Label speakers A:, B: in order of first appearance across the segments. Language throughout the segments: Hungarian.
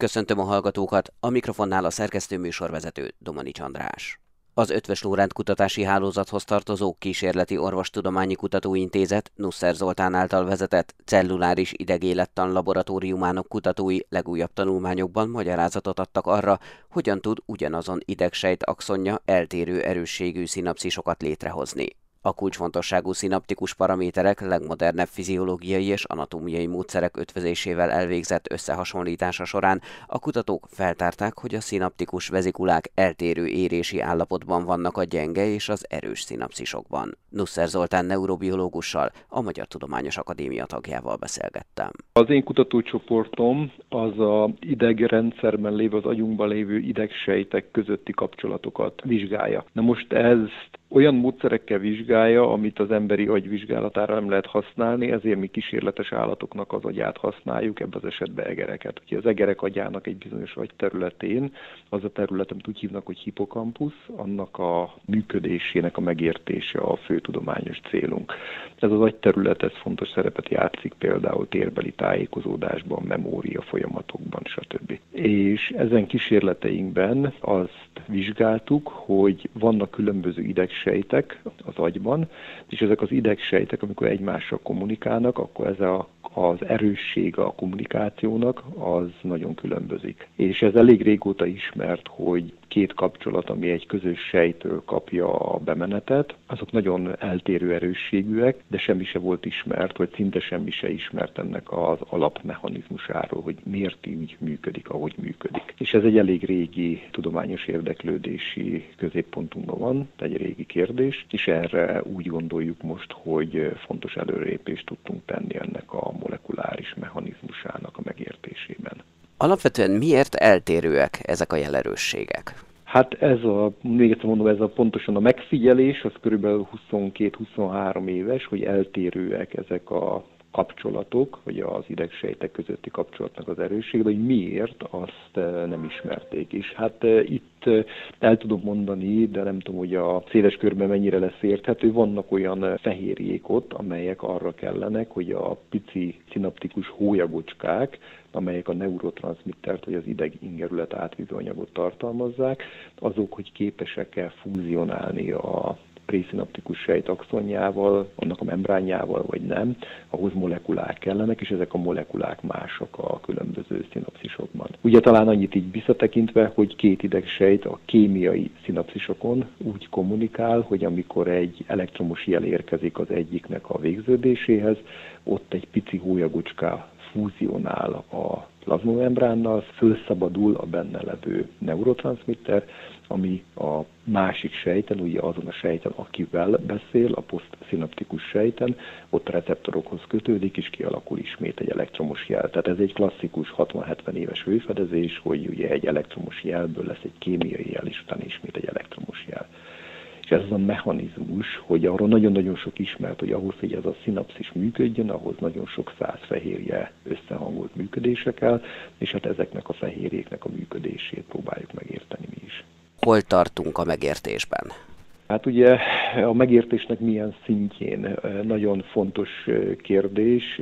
A: Köszöntöm a hallgatókat, a mikrofonnál a szerkesztő műsorvezető Domani András. Az Ötvös Lórend Kutatási Hálózathoz tartozó Kísérleti Orvostudományi Kutatóintézet Nusser Zoltán által vezetett celluláris idegélettan laboratóriumának kutatói legújabb tanulmányokban magyarázatot adtak arra, hogyan tud ugyanazon idegsejt axonja eltérő erősségű szinapszisokat létrehozni. A kulcsfontosságú szinaptikus paraméterek legmodernebb fiziológiai és anatómiai módszerek ötvözésével elvégzett összehasonlítása során a kutatók feltárták, hogy a szinaptikus vezikulák eltérő érési állapotban vannak a gyenge és az erős szinapszisokban. Nusser Zoltán neurobiológussal, a Magyar Tudományos Akadémia tagjával beszélgettem.
B: Az én kutatócsoportom az a idegrendszerben lévő, az agyunkban lévő idegsejtek közötti kapcsolatokat vizsgálja. Na most ezt olyan módszerekkel vizsgálja, amit az emberi agy vizsgálatára nem lehet használni, ezért mi kísérletes állatoknak az agyát használjuk, ebben az esetben egereket. Ugye az egerek agyának egy bizonyos agy területén, az a terület, amit úgy hívnak, hogy hipokampusz, annak a működésének a megértése a fő tudományos célunk. Ez az agyterület, ez fontos szerepet játszik például térbeli tájékozódásban, memória folyamatokban, stb. És ezen kísérleteinkben azt vizsgáltuk, hogy vannak különböző idegsejtek az agyban, és ezek az idegsejtek, amikor egymással kommunikálnak, akkor ez a, az erősség a kommunikációnak az nagyon különbözik. És ez elég régóta ismert, hogy két kapcsolat, ami egy közös sejtől kapja a bemenetet, azok nagyon eltérő erősségűek, de semmi se volt ismert, vagy szinte semmi se ismert ennek az alapmechanizmusáról, hogy miért így működik, ahogy működik. És ez egy elég régi tudományos érdeklődési középpontunkban van, egy régi kérdés, és erre úgy gondoljuk most, hogy fontos előrépést tudtunk tenni ennek a molekuláris mechanizmusának a megértésében.
A: Alapvetően miért eltérőek ezek a jelerősségek?
B: Hát ez a, még egyszer mondom, ez a pontosan a megfigyelés, az körülbelül 22-23 éves, hogy eltérőek ezek a kapcsolatok, vagy az idegsejtek közötti kapcsolatnak az erőssége, hogy miért, azt eh, nem ismerték. És hát eh, itt eh, el tudom mondani, de nem tudom, hogy a széles körben mennyire lesz érthető, vannak olyan fehérjék ott, amelyek arra kellenek, hogy a pici szinaptikus hólyagocskák, amelyek a neurotranszmittert, vagy az ideg ingerület átvívő anyagot tartalmazzák, azok, hogy képesek-e fúzionálni a prészinaptikus sejt axonjával, annak a membránjával, vagy nem, ahhoz molekulák kellenek, és ezek a molekulák mások a különböző szinapszisokban. Ugye talán annyit így visszatekintve, hogy két idegsejt a kémiai szinapszisokon úgy kommunikál, hogy amikor egy elektromos jel érkezik az egyiknek a végződéséhez, ott egy pici hólyagocská fúzionál a plazmamembránnal, fölszabadul a benne levő neurotranszmitter, ami a másik sejten, ugye azon a sejten, akivel beszél, a posztszinaptikus sejten, ott a receptorokhoz kötődik, és kialakul ismét egy elektromos jel. Tehát ez egy klasszikus 60-70 éves hőfedezés, hogy ugye egy elektromos jelből lesz egy kémiai jel, és utána ismét egy elektromos jel. Ez az a mechanizmus, hogy arról nagyon-nagyon sok ismert, hogy ahhoz, hogy ez a szinapszis működjön, ahhoz nagyon sok száz fehérje összehangolt működésre kell, és hát ezeknek a fehérjéknek a működését próbáljuk megérteni mi is.
A: Hol tartunk a megértésben?
B: Hát ugye a megértésnek milyen szintjén nagyon fontos kérdés.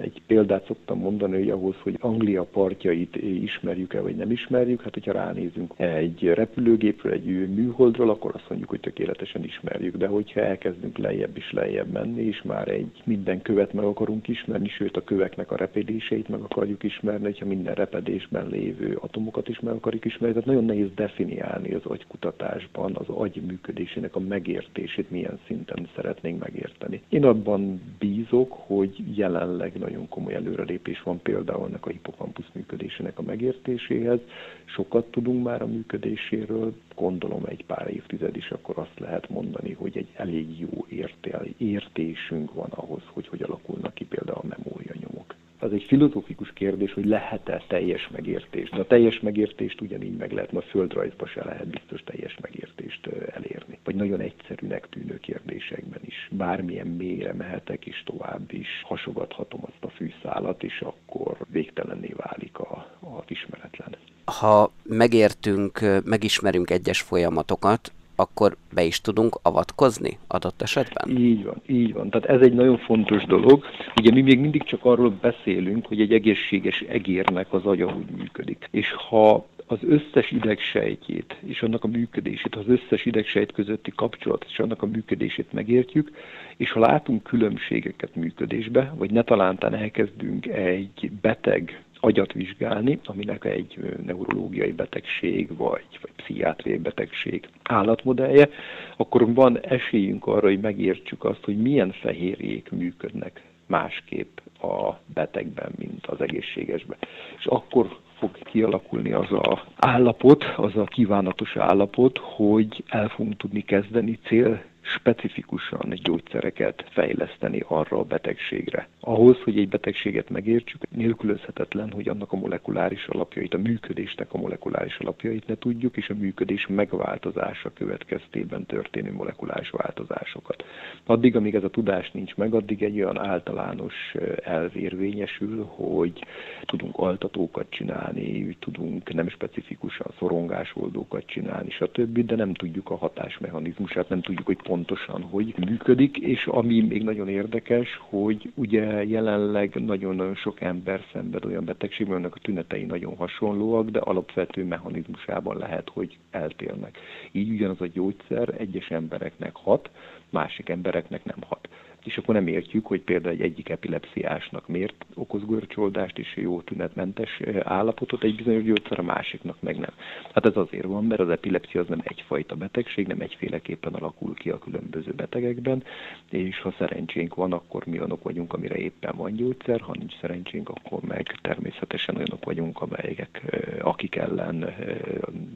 B: Egy példát szoktam mondani, hogy ahhoz, hogy Anglia partjait ismerjük-e, vagy nem ismerjük, hát hogyha ránézünk egy repülőgépről, egy műholdról, akkor azt mondjuk, hogy tökéletesen ismerjük. De hogyha elkezdünk lejjebb is lejjebb menni, és már egy minden követ meg akarunk ismerni, sőt a köveknek a repedéseit meg akarjuk ismerni, hogyha minden repedésben lévő atomokat is meg akarjuk ismerni, tehát nagyon nehéz definiálni az agykutatásban az agy működésének ennek a megértését milyen szinten szeretnénk megérteni. Én abban bízok, hogy jelenleg nagyon komoly előrelépés van például ennek a hipokampusz működésének a megértéséhez. Sokat tudunk már a működéséről, gondolom egy pár évtized is, akkor azt lehet mondani, hogy egy elég jó értél, értésünk van ahhoz, hogy hogy alakulnak ki például a memória nyomok az egy filozófikus kérdés, hogy lehet-e teljes megértés. De a teljes megértést ugyanígy meg lehet, a földrajzba se lehet biztos teljes megértést elérni. Vagy nagyon egyszerűnek tűnő kérdésekben is. Bármilyen mélyre mehetek, és tovább is hasogathatom azt a fűszálat, és akkor végtelenné válik a, a ismeretlen.
A: Ha megértünk, megismerünk egyes folyamatokat, akkor be is tudunk avatkozni adott esetben?
B: Így van, így van. Tehát ez egy nagyon fontos dolog. Ugye mi még mindig csak arról beszélünk, hogy egy egészséges egérnek az agya úgy működik. És ha az összes idegsejtjét és annak a működését, az összes idegsejt közötti kapcsolat és annak a működését megértjük, és ha látunk különbségeket működésbe, vagy ne talántán elkezdünk egy beteg agyat vizsgálni, aminek egy neurológiai betegség vagy, vagy pszichiátriai betegség állatmodellje, akkor van esélyünk arra, hogy megértsük azt, hogy milyen fehérjék működnek másképp a betegben, mint az egészségesben. És akkor fog kialakulni az a állapot, az a kívánatos állapot, hogy el fogunk tudni kezdeni cél specifikusan gyógyszereket fejleszteni arra a betegségre. Ahhoz, hogy egy betegséget megértsük, nélkülözhetetlen, hogy annak a molekuláris alapjait, a működésnek a molekuláris alapjait ne tudjuk, és a működés megváltozása következtében történő molekuláris változásokat. Addig, amíg ez a tudás nincs meg, addig egy olyan általános elvérvényesül, hogy tudunk altatókat csinálni, tudunk nem specifikusan szorongásoldókat csinálni, stb., de nem tudjuk a hatásmechanizmusát, nem tudjuk, hogy pont pontosan hogy működik, és ami még nagyon érdekes, hogy ugye jelenleg nagyon-nagyon sok ember szenved olyan betegségben, annak a tünetei nagyon hasonlóak, de alapvető mechanizmusában lehet, hogy eltérnek. Így ugyanaz a gyógyszer egyes embereknek hat, másik embereknek nem hat és akkor nem értjük, hogy például egy egyik epilepsziásnak miért okoz görcsoldást és jó tünetmentes állapotot egy bizonyos gyógyszer, a másiknak meg nem. Hát ez azért van, mert az epilepsia az nem egyfajta betegség, nem egyféleképpen alakul ki a különböző betegekben, és ha szerencsénk van, akkor mi olyanok vagyunk, amire éppen van gyógyszer, ha nincs szerencsénk, akkor meg természetesen olyanok vagyunk, amelyek, akik ellen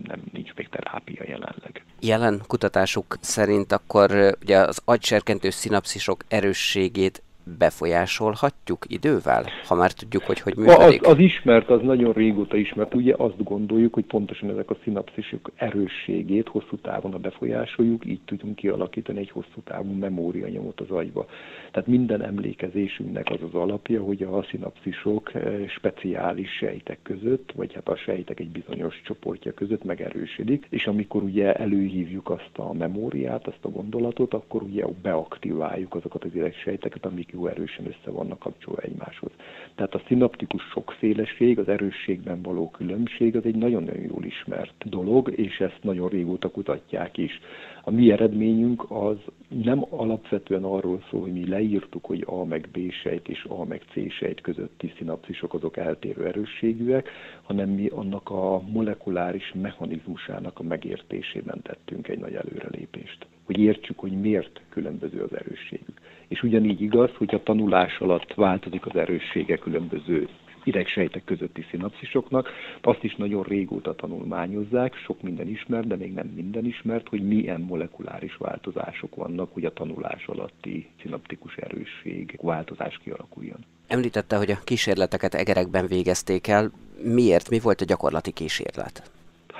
B: nem nincs még terápia jelenleg.
A: Jelen kutatásuk szerint akkor ugye az agyserkentő szinapszisok erősségét befolyásolhatjuk idővel, ha már tudjuk, hogy hogy működik?
B: Az, az ismert, az nagyon régóta ismert. Ugye azt gondoljuk, hogy pontosan ezek a szinapszisok erősségét hosszú távon a befolyásoljuk, így tudunk kialakítani egy hosszú távú memórianyomot az agyba. Tehát minden emlékezésünknek az az alapja, hogy a szinapszisok eh, speciális sejtek között, vagy hát a sejtek egy bizonyos csoportja között megerősödik, és amikor ugye előhívjuk azt a memóriát, azt a gondolatot, akkor ugye beaktiváljuk azokat az idegsejteket, amik jó erősen össze vannak kapcsolva egymáshoz. Tehát a szinaptikus sokféleség, az erősségben való különbség az egy nagyon-nagyon jól ismert dolog, és ezt nagyon régóta kutatják is. A mi eredményünk az nem alapvetően arról szól, hogy mi leírtuk, hogy A meg B sejt és A meg C sejt közötti szinapszisok azok eltérő erősségűek, hanem mi annak a molekuláris mechanizmusának a megértésében tettünk egy nagy előrelépést. Hogy értsük, hogy miért különböző az erősségük. És ugyanígy igaz, hogy a tanulás alatt változik az erőssége különböző idegsejtek közötti szinapszisoknak. Azt is nagyon régóta tanulmányozzák, sok minden ismert, de még nem minden ismert, hogy milyen molekuláris változások vannak, hogy a tanulás alatti szinaptikus erősség változás kialakuljon.
A: Említette, hogy a kísérleteket egerekben végezték el. Miért? Mi volt a gyakorlati kísérlet?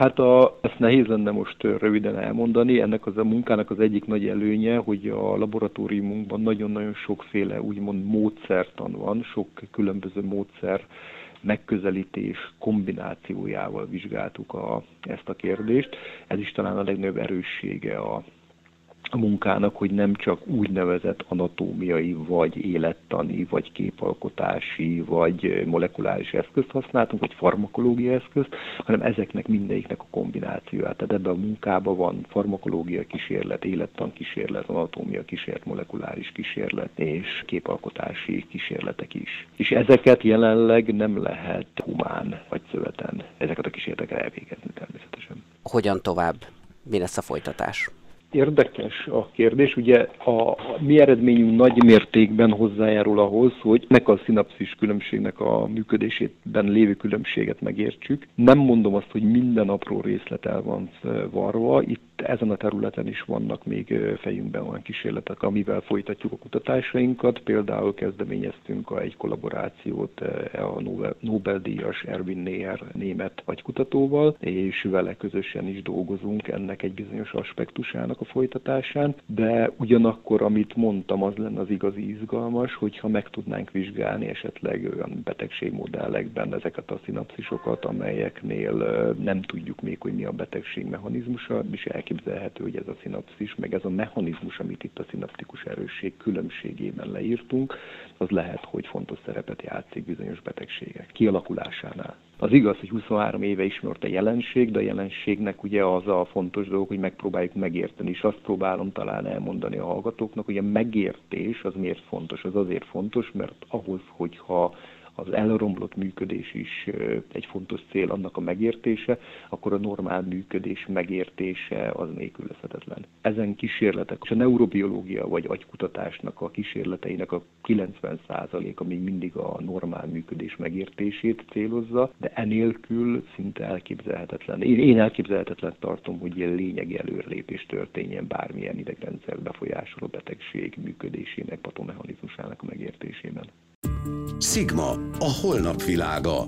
B: Hát a, ezt nehéz lenne most röviden elmondani. Ennek az a munkának az egyik nagy előnye, hogy a laboratóriumunkban nagyon-nagyon sokféle úgymond módszertan van, sok különböző módszer megközelítés kombinációjával vizsgáltuk a, ezt a kérdést. Ez is talán a legnagyobb erőssége a, a munkának, hogy nem csak úgynevezett anatómiai, vagy élettani, vagy képalkotási, vagy molekuláris eszközt használtunk, vagy farmakológiai eszközt, hanem ezeknek mindegyiknek a kombinációját. Tehát ebben a munkában van farmakológia kísérlet, élettan kísérlet, anatómia kísérlet, molekuláris kísérlet és képalkotási kísérletek is. És ezeket jelenleg nem lehet humán vagy szöveten ezeket a kísérleteket elvégezni természetesen.
A: Hogyan tovább? Mi lesz a folytatás?
B: Érdekes a kérdés. Ugye a mi eredményünk nagy mértékben hozzájárul ahhoz, hogy nek a szinapszis különbségnek a működésében lévő különbséget megértsük. Nem mondom azt, hogy minden apró részlet el van varva. Itt ezen a területen is vannak még fejünkben olyan kísérletek, amivel folytatjuk a kutatásainkat. Például kezdeményeztünk egy kollaborációt a Nobel-díjas Erwin Neher német agykutatóval, és vele közösen is dolgozunk ennek egy bizonyos aspektusának a folytatásán, de ugyanakkor, amit mondtam, az lenne az igazi izgalmas, hogyha meg tudnánk vizsgálni esetleg olyan betegségmodellekben ezeket a szinapszisokat, amelyeknél nem tudjuk még, hogy mi a betegség mechanizmusa, és elképzelhető, hogy ez a szinapszis, meg ez a mechanizmus, amit itt a szinaptikus erősség különbségében leírtunk, az lehet, hogy fontos szerepet játszik bizonyos betegségek kialakulásánál. Az igaz, hogy 23 éve ismert a jelenség, de a jelenségnek ugye az a fontos dolog, hogy megpróbáljuk megérteni, és azt próbálom talán elmondani a hallgatóknak, hogy a megértés az miért fontos. Az azért fontos, mert ahhoz, hogyha az elromlott működés is egy fontos cél annak a megértése, akkor a normál működés megértése az nélkülözhetetlen. Ezen kísérletek, és a neurobiológia vagy agykutatásnak a kísérleteinek a 90%-a még mindig a normál működés megértését célozza, de enélkül szinte elképzelhetetlen. Én, én elképzelhetetlen tartom, hogy ilyen lényegi előrelépés történjen bármilyen idegrendszer befolyásoló betegség működésének, patomechanizmusának a megértésében.
C: Sigma, a holnap világa.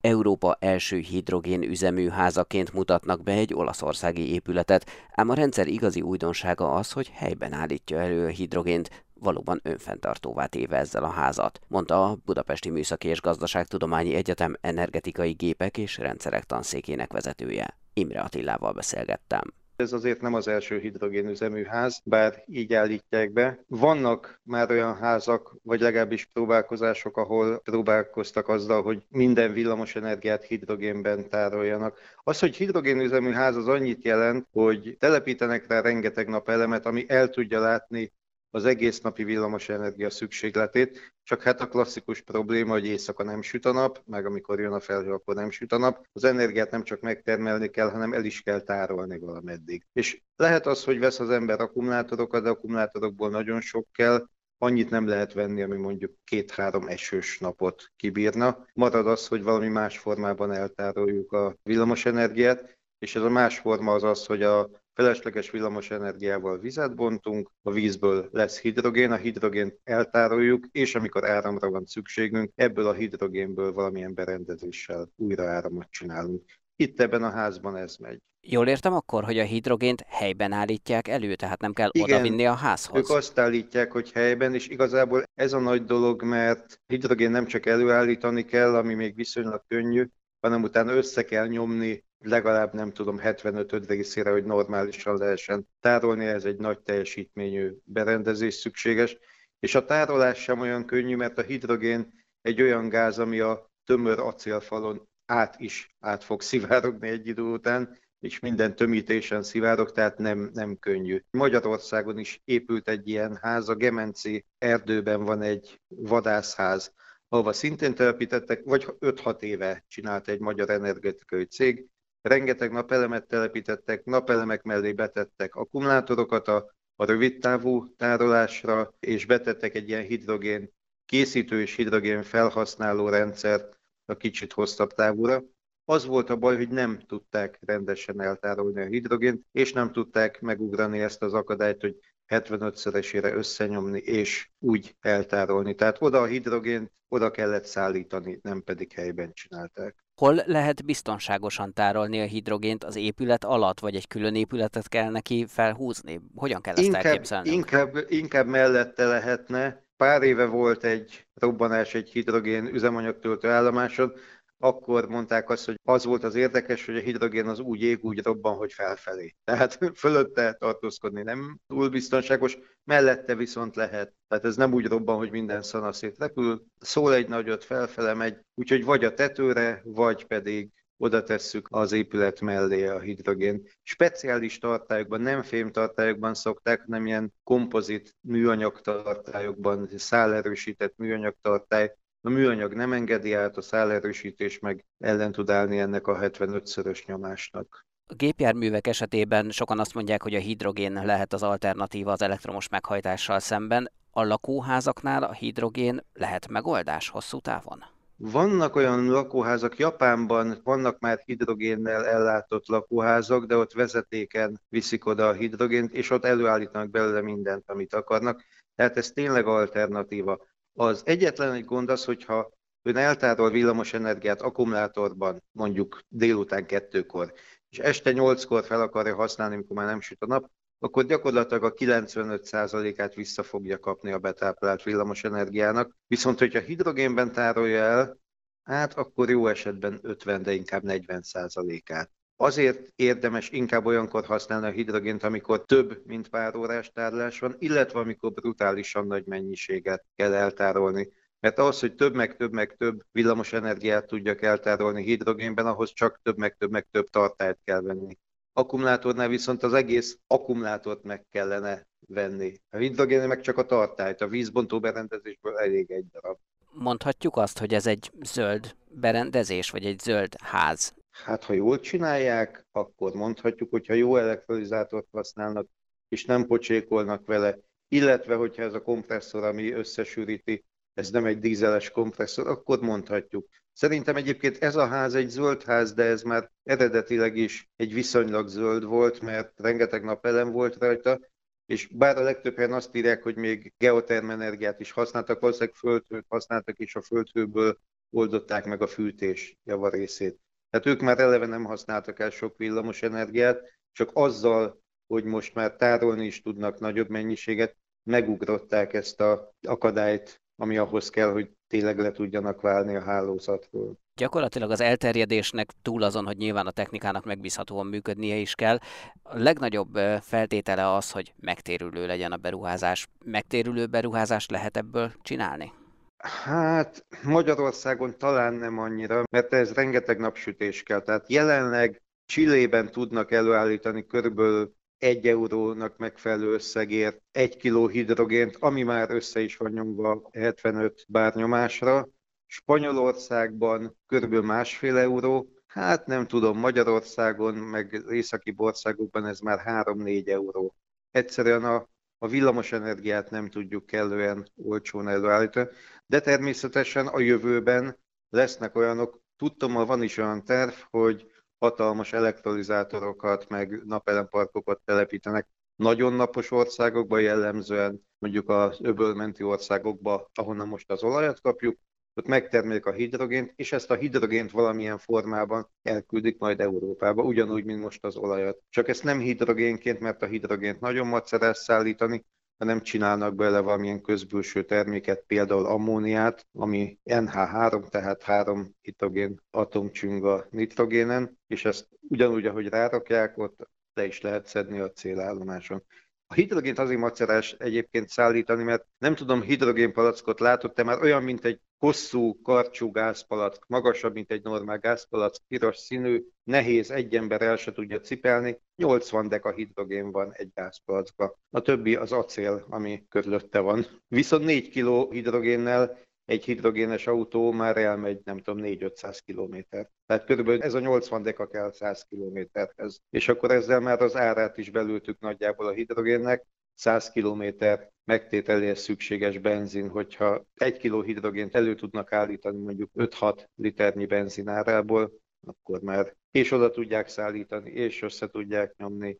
A: Európa első hidrogén üzemű házaként mutatnak be egy olaszországi épületet, ám a rendszer igazi újdonsága az, hogy helyben állítja elő a hidrogént, valóban önfenntartóvá téve ezzel a házat, mondta a Budapesti Műszaki és Gazdaságtudományi Egyetem energetikai gépek és rendszerek tanszékének vezetője. Imre Attilával beszélgettem.
D: Ez azért nem az első hidrogénüzemű ház, bár így állítják be. Vannak már olyan házak, vagy legalábbis próbálkozások, ahol próbálkoztak azzal, hogy minden villamos energiát hidrogénben tároljanak. Az, hogy hidrogénüzemű ház az annyit jelent, hogy telepítenek rá rengeteg napelemet, ami el tudja látni az egész napi villamos energia szükségletét, csak hát a klasszikus probléma, hogy éjszaka nem süt a nap, meg amikor jön a felhő, akkor nem süt a nap. Az energiát nem csak megtermelni kell, hanem el is kell tárolni valameddig. És lehet az, hogy vesz az ember akkumulátorokat, de akkumulátorokból nagyon sok kell, annyit nem lehet venni, ami mondjuk két-három esős napot kibírna. Marad az, hogy valami más formában eltároljuk a villamos energiát, és ez a más forma az az, hogy a felesleges villamos energiával vizet bontunk, a vízből lesz hidrogén, a hidrogént eltároljuk, és amikor áramra van szükségünk, ebből a hidrogénből valamilyen berendezéssel újra áramot csinálunk. Itt ebben a házban ez megy.
A: Jól értem akkor, hogy a hidrogént helyben állítják elő, tehát nem kell Igen, odavinni a házhoz?
D: ők azt állítják, hogy helyben, és igazából ez a nagy dolog, mert hidrogén nem csak előállítani kell, ami még viszonylag könnyű, hanem utána össze kell nyomni legalább nem tudom 75 részére, hogy normálisan lehessen tárolni, ez egy nagy teljesítményű berendezés szükséges, és a tárolás sem olyan könnyű, mert a hidrogén egy olyan gáz, ami a tömör acélfalon át is át fog szivárogni egy idő után, és minden tömítésen szivárog, tehát nem, nem könnyű. Magyarországon is épült egy ilyen ház, a Gemenci erdőben van egy vadászház, ahova szintén telepítettek, vagy 5-6 éve csinált egy magyar energetikai cég, rengeteg napelemet telepítettek, napelemek mellé betettek akkumulátorokat a, a rövidtávú tárolásra, és betettek egy ilyen hidrogén készítő és hidrogén felhasználó rendszert a kicsit hosszabb távúra. Az volt a baj, hogy nem tudták rendesen eltárolni a hidrogént, és nem tudták megugrani ezt az akadályt, hogy 75-szeresére összenyomni és úgy eltárolni. Tehát oda a hidrogént oda kellett szállítani, nem pedig helyben csinálták.
A: Hol lehet biztonságosan tárolni a hidrogént az épület alatt, vagy egy külön épületet kell neki felhúzni? Hogyan kell ezt
D: inkább,
A: elképzelni?
D: Inkább, inkább mellette lehetne. Pár éve volt egy robbanás egy hidrogén üzemanyagtöltő állomáson, akkor mondták azt, hogy az volt az érdekes, hogy a hidrogén az úgy ég, úgy robban, hogy felfelé. Tehát fölötte tartózkodni nem túl biztonságos, mellette viszont lehet. Tehát ez nem úgy robban, hogy minden szanaszét repül, szól egy nagyot, felfele megy, úgyhogy vagy a tetőre, vagy pedig oda tesszük az épület mellé a hidrogén. Speciális tartályokban, nem fém tartályokban szokták, hanem ilyen kompozit műanyag tartályokban, szálerősített műanyag tartály, a műanyag nem engedi át, a szálerősítés meg ellen tud állni ennek a 75-szörös nyomásnak.
A: A gépjárművek esetében sokan azt mondják, hogy a hidrogén lehet az alternatíva az elektromos meghajtással szemben. A lakóházaknál a hidrogén lehet megoldás hosszú távon?
D: Vannak olyan lakóházak, Japánban vannak már hidrogénnel ellátott lakóházak, de ott vezetéken viszik oda a hidrogént, és ott előállítanak belőle mindent, amit akarnak. Tehát ez tényleg alternatíva. Az egyetlen egy gond az, hogyha ön eltárol villamos energiát akkumulátorban, mondjuk délután kettőkor, és este nyolckor fel akarja használni, amikor már nem süt a nap, akkor gyakorlatilag a 95%-át vissza fogja kapni a betáplált villamos energiának. Viszont, hogyha hidrogénben tárolja el, hát akkor jó esetben 50, de inkább 40%-át. Azért érdemes inkább olyankor használni a hidrogént, amikor több, mint pár órás tárlás van, illetve amikor brutálisan nagy mennyiséget kell eltárolni. Mert ahhoz, hogy több meg több meg több villamos energiát tudjak eltárolni hidrogénben, ahhoz csak több meg több meg több tartályt kell venni. Akkumulátornál viszont az egész akkumulátort meg kellene venni. A hidrogén meg csak a tartályt, a vízbontó berendezésből elég egy darab.
A: Mondhatjuk azt, hogy ez egy zöld berendezés, vagy egy zöld ház?
D: Hát, ha jól csinálják, akkor mondhatjuk, hogy ha jó elektrolizátort használnak, és nem pocsékolnak vele, illetve hogyha ez a kompresszor, ami összesűríti, ez nem egy dízeles kompresszor, akkor mondhatjuk. Szerintem egyébként ez a ház egy zöld ház, de ez már eredetileg is egy viszonylag zöld volt, mert rengeteg napelem volt rajta, és bár a legtöbb helyen azt írják, hogy még geotermenergiát is használtak, valószínűleg földhőt használtak, és a földhőből oldották meg a fűtés javarészét. Tehát ők már eleve nem használtak el sok villamos energiát, csak azzal, hogy most már tárolni is tudnak nagyobb mennyiséget, megugrották ezt a akadályt, ami ahhoz kell, hogy tényleg le tudjanak válni a hálózatról.
A: Gyakorlatilag az elterjedésnek túl azon, hogy nyilván a technikának megbízhatóan működnie is kell, a legnagyobb feltétele az, hogy megtérülő legyen a beruházás. Megtérülő beruházást lehet ebből csinálni?
D: Hát Magyarországon talán nem annyira, mert ez rengeteg napsütés kell. Tehát jelenleg Csillében tudnak előállítani körülbelül egy eurónak megfelelő összegért egy kiló hidrogént, ami már össze is van nyomva 75 bárnyomásra. Spanyolországban körülbelül másfél euró, hát nem tudom, Magyarországon, meg északi országokban ez már 3-4 euró. Egyszerűen a, a villamos energiát nem tudjuk kellően olcsón előállítani, de természetesen a jövőben lesznek olyanok, tudtam, van is olyan terv, hogy hatalmas elektrolizátorokat, meg napelemparkokat telepítenek nagyon napos országokba, jellemzően mondjuk az öbölmenti országokba, ahonnan most az olajat kapjuk, ott megtermelik a hidrogént, és ezt a hidrogént valamilyen formában elküldik majd Európába, ugyanúgy, mint most az olajat. Csak ezt nem hidrogénként, mert a hidrogént nagyon macerás szállítani, hanem csinálnak bele valamilyen közbülső terméket, például ammóniát, ami NH3, tehát három hidrogén atomcsünga nitrogénen, és ezt ugyanúgy, ahogy rárakják, ott le is lehet szedni a célállomáson. A hidrogént azért macerás egyébként szállítani, mert nem tudom, hidrogénpalackot látott-e már olyan, mint egy hosszú, karcsú gázpalack, magasabb, mint egy normál gázpalack, piros színű, nehéz, egy ember el se tudja cipelni, 80 deka hidrogén van egy gázpalackba. A többi az acél, ami körülötte van. Viszont 4 kg hidrogénnel egy hidrogénes autó már elmegy, nem tudom, 4-500 kilométer. Tehát körülbelül ez a 80 deka kell 100 kilométerhez. És akkor ezzel már az árát is belültük nagyjából a hidrogénnek, 100 kilométer megtételéhez szükséges benzin, hogyha egy kiló hidrogént elő tudnak állítani mondjuk 5-6 liternyi benzinárából, akkor már és oda tudják szállítani, és össze tudják nyomni,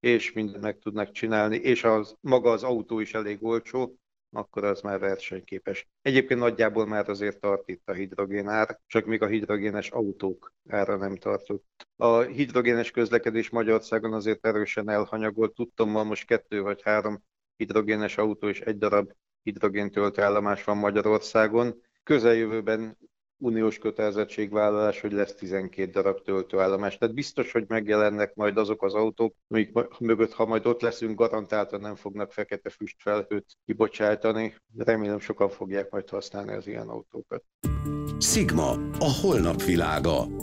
D: és mindent meg tudnak csinálni, és az, maga az autó is elég olcsó, akkor az már versenyképes. Egyébként nagyjából már azért tart itt a hidrogénár, csak még a hidrogénes autók ára nem tartott. A hidrogénes közlekedés Magyarországon azért erősen elhanyagolt. Tudtam, van most kettő vagy három hidrogénes autó és egy darab hidrogéntöltőállomás van Magyarországon. Közeljövőben uniós kötelezettségvállalás, hogy lesz 12 darab töltőállomás. Tehát biztos, hogy megjelennek majd azok az autók, amik mögött, ha majd ott leszünk, garantáltan nem fognak fekete füstfelhőt kibocsátani. Remélem sokan fogják majd használni az ilyen autókat.
C: Sigma, a holnap világa.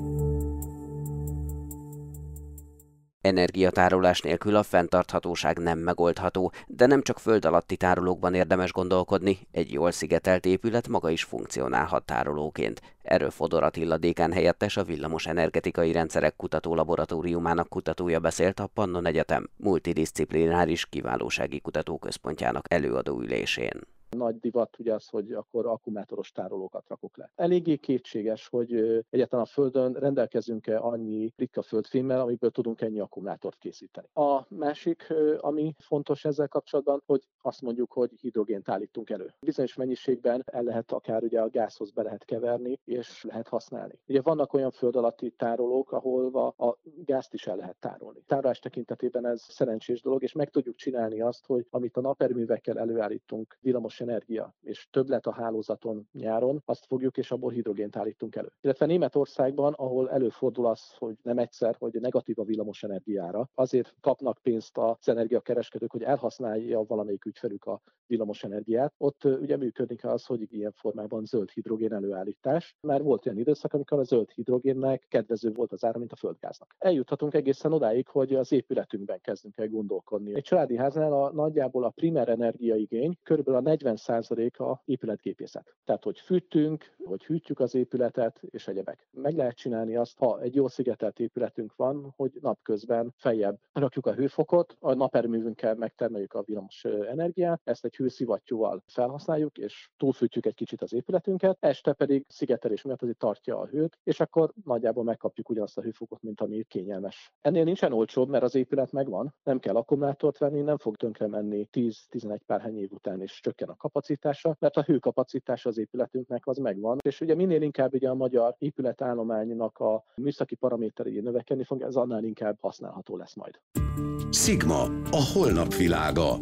A: Energiatárolás nélkül a fenntarthatóság nem megoldható, de nem csak föld alatti tárolókban érdemes gondolkodni, egy jól szigetelt épület maga is funkcionálhat tárolóként. Erről Fodor Attila dékán helyettes a Villamos Energetikai Rendszerek Kutató Laboratóriumának kutatója beszélt a Pannon Egyetem multidisciplináris kiválósági kutatóközpontjának előadóülésén
E: nagy divat ugye az, hogy akkor akkumulátoros tárolókat rakok le. Eléggé kétséges, hogy egyáltalán a Földön rendelkezünk-e annyi ritka földfémmel, amiből tudunk ennyi akkumulátort készíteni. A másik, ami fontos ezzel kapcsolatban, hogy azt mondjuk, hogy hidrogént állítunk elő. Bizonyos mennyiségben el lehet akár ugye a gázhoz be lehet keverni, és lehet használni. Ugye vannak olyan föld alatti tárolók, ahol a gázt is el lehet tárolni. Tárolás tekintetében ez szerencsés dolog, és meg tudjuk csinálni azt, hogy amit a naperőművekkel előállítunk villamos energia, és több lett a hálózaton nyáron, azt fogjuk, és abból hidrogént állítunk elő. Illetve Németországban, ahol előfordul az, hogy nem egyszer, hogy negatív a villamos energiára, azért kapnak pénzt az energiakereskedők, hogy elhasználja valamelyik ügyfelük a villamos energiát. Ott ugye működik az, hogy ilyen formában zöld hidrogén előállítás, mert volt olyan időszak, amikor a zöld hidrogénnek kedvező volt az ára, mint a földgáznak. Eljuthatunk egészen odáig, hogy az épületünkben kezdünk el gondolkodni. Egy családi háznál a, nagyjából a primer energiaigény körülbelül a 40% a épületgépészet. Tehát, hogy fűtünk, hogy hűtjük az épületet, és egyebek. Meg lehet csinálni azt, ha egy jó szigetelt épületünk van, hogy napközben feljebb rakjuk a hőfokot, a naperőművünkkel megtermeljük a villamos energiát, ezt egy hőszivattyúval felhasználjuk, és túlfűtjük egy kicsit az épületünket, este pedig szigetelés miatt azért tartja a hőt, és akkor nagyjából megkapjuk ugyanazt a hőfokot, mint ami kényelmes. Ennél nincsen olcsóbb, mert az épület megvan, nem kell akkumulátort venni, nem fog tönkre menni 10-11 pár év után, és csökken a kapacitása, mert a hőkapacitása az épületünknek az megvan. És ugye minél inkább ugye a magyar épületállománynak a műszaki paraméterei növekedni fog, ez annál inkább használható lesz majd.
C: Sigma, a holnap világa.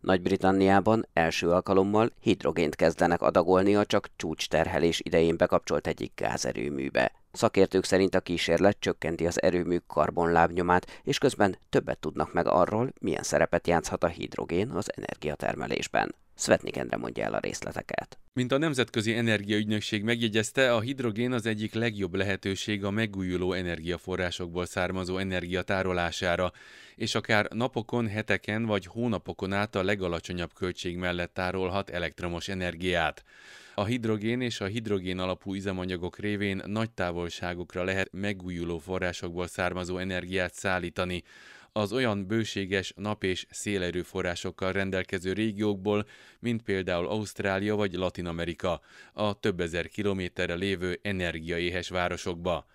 A: Nagy-Britanniában első alkalommal hidrogént kezdenek adagolni a csak csúcsterhelés idején bekapcsolt egyik gázerőműbe. Szakértők szerint a kísérlet csökkenti az erőmű karbonlábnyomát, és közben többet tudnak meg arról, milyen szerepet játszhat a hidrogén az energiatermelésben. Svetnik Endre mondja el a részleteket.
F: Mint a Nemzetközi Energiaügynökség megjegyezte, a hidrogén az egyik legjobb lehetőség a megújuló energiaforrásokból származó energia tárolására, és akár napokon, heteken vagy hónapokon át a legalacsonyabb költség mellett tárolhat elektromos energiát. A hidrogén és a hidrogén alapú üzemanyagok révén nagy távolságokra lehet megújuló forrásokból származó energiát szállítani, az olyan bőséges nap- és szélerőforrásokkal rendelkező régiókból, mint például Ausztrália vagy Latin Amerika, a több ezer kilométerre lévő energiaéhes városokba.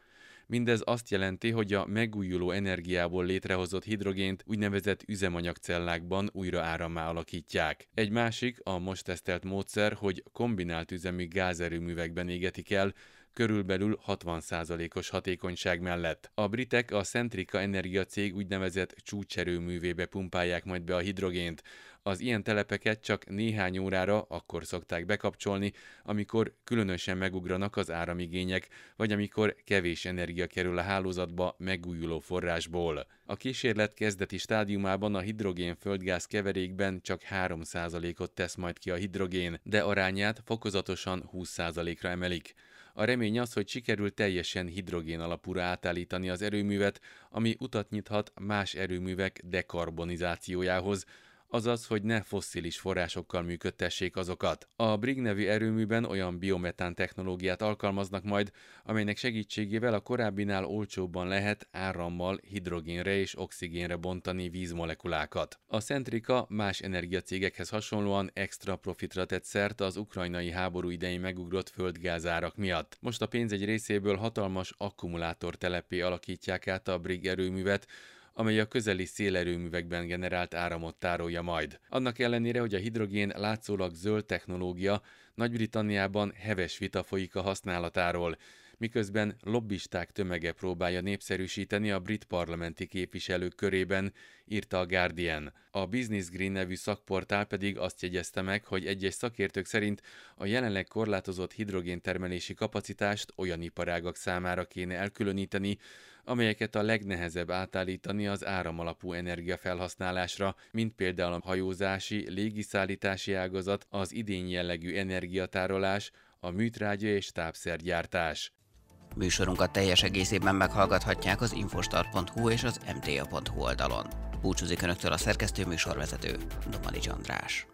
F: Mindez azt jelenti, hogy a megújuló energiából létrehozott hidrogént úgynevezett üzemanyagcellákban újra árammá alakítják. Egy másik, a most tesztelt módszer, hogy kombinált üzemű gázerőművekben égetik el, körülbelül 60%-os hatékonyság mellett. A britek a Centrica Energia cég úgynevezett csúcserőművébe pumpálják majd be a hidrogént. Az ilyen telepeket csak néhány órára akkor szokták bekapcsolni, amikor különösen megugranak az áramigények, vagy amikor kevés energia kerül a hálózatba megújuló forrásból. A kísérlet kezdeti stádiumában a hidrogén-földgáz keverékben csak 3%-ot tesz majd ki a hidrogén, de arányát fokozatosan 20%-ra emelik. A remény az, hogy sikerül teljesen hidrogén alapúra átállítani az erőművet, ami utat nyithat más erőművek dekarbonizációjához, azaz, hogy ne fosszilis forrásokkal működtessék azokat. A Brig nevű erőműben olyan biometán technológiát alkalmaznak majd, amelynek segítségével a korábbinál olcsóbban lehet árammal hidrogénre és oxigénre bontani vízmolekulákat. A Centrica más energiacégekhez hasonlóan extra profitra tett szert az ukrajnai háború idején megugrott földgázárak miatt. Most a pénz egy részéből hatalmas akkumulátor telepé alakítják át a Brig erőművet, amely a közeli szélerőművekben generált áramot tárolja majd. Annak ellenére, hogy a hidrogén látszólag zöld technológia, Nagy-Britanniában heves vita folyik a használatáról, miközben lobbisták tömege próbálja népszerűsíteni a brit parlamenti képviselők körében, írta a Guardian. A Business Green nevű szakportál pedig azt jegyezte meg, hogy egyes szakértők szerint a jelenleg korlátozott hidrogéntermelési kapacitást olyan iparágak számára kéne elkülöníteni, amelyeket a legnehezebb átállítani az áramalapú energiafelhasználásra, mint például a hajózási, légiszállítási ágazat, az idén jellegű energiatárolás, a műtrágya és tápszergyártás.
A: Műsorunkat teljes egészében meghallgathatják az infostart.hu és az mta.hu oldalon. Búcsúzik Önöktől a szerkesztő műsorvezető, Domani András.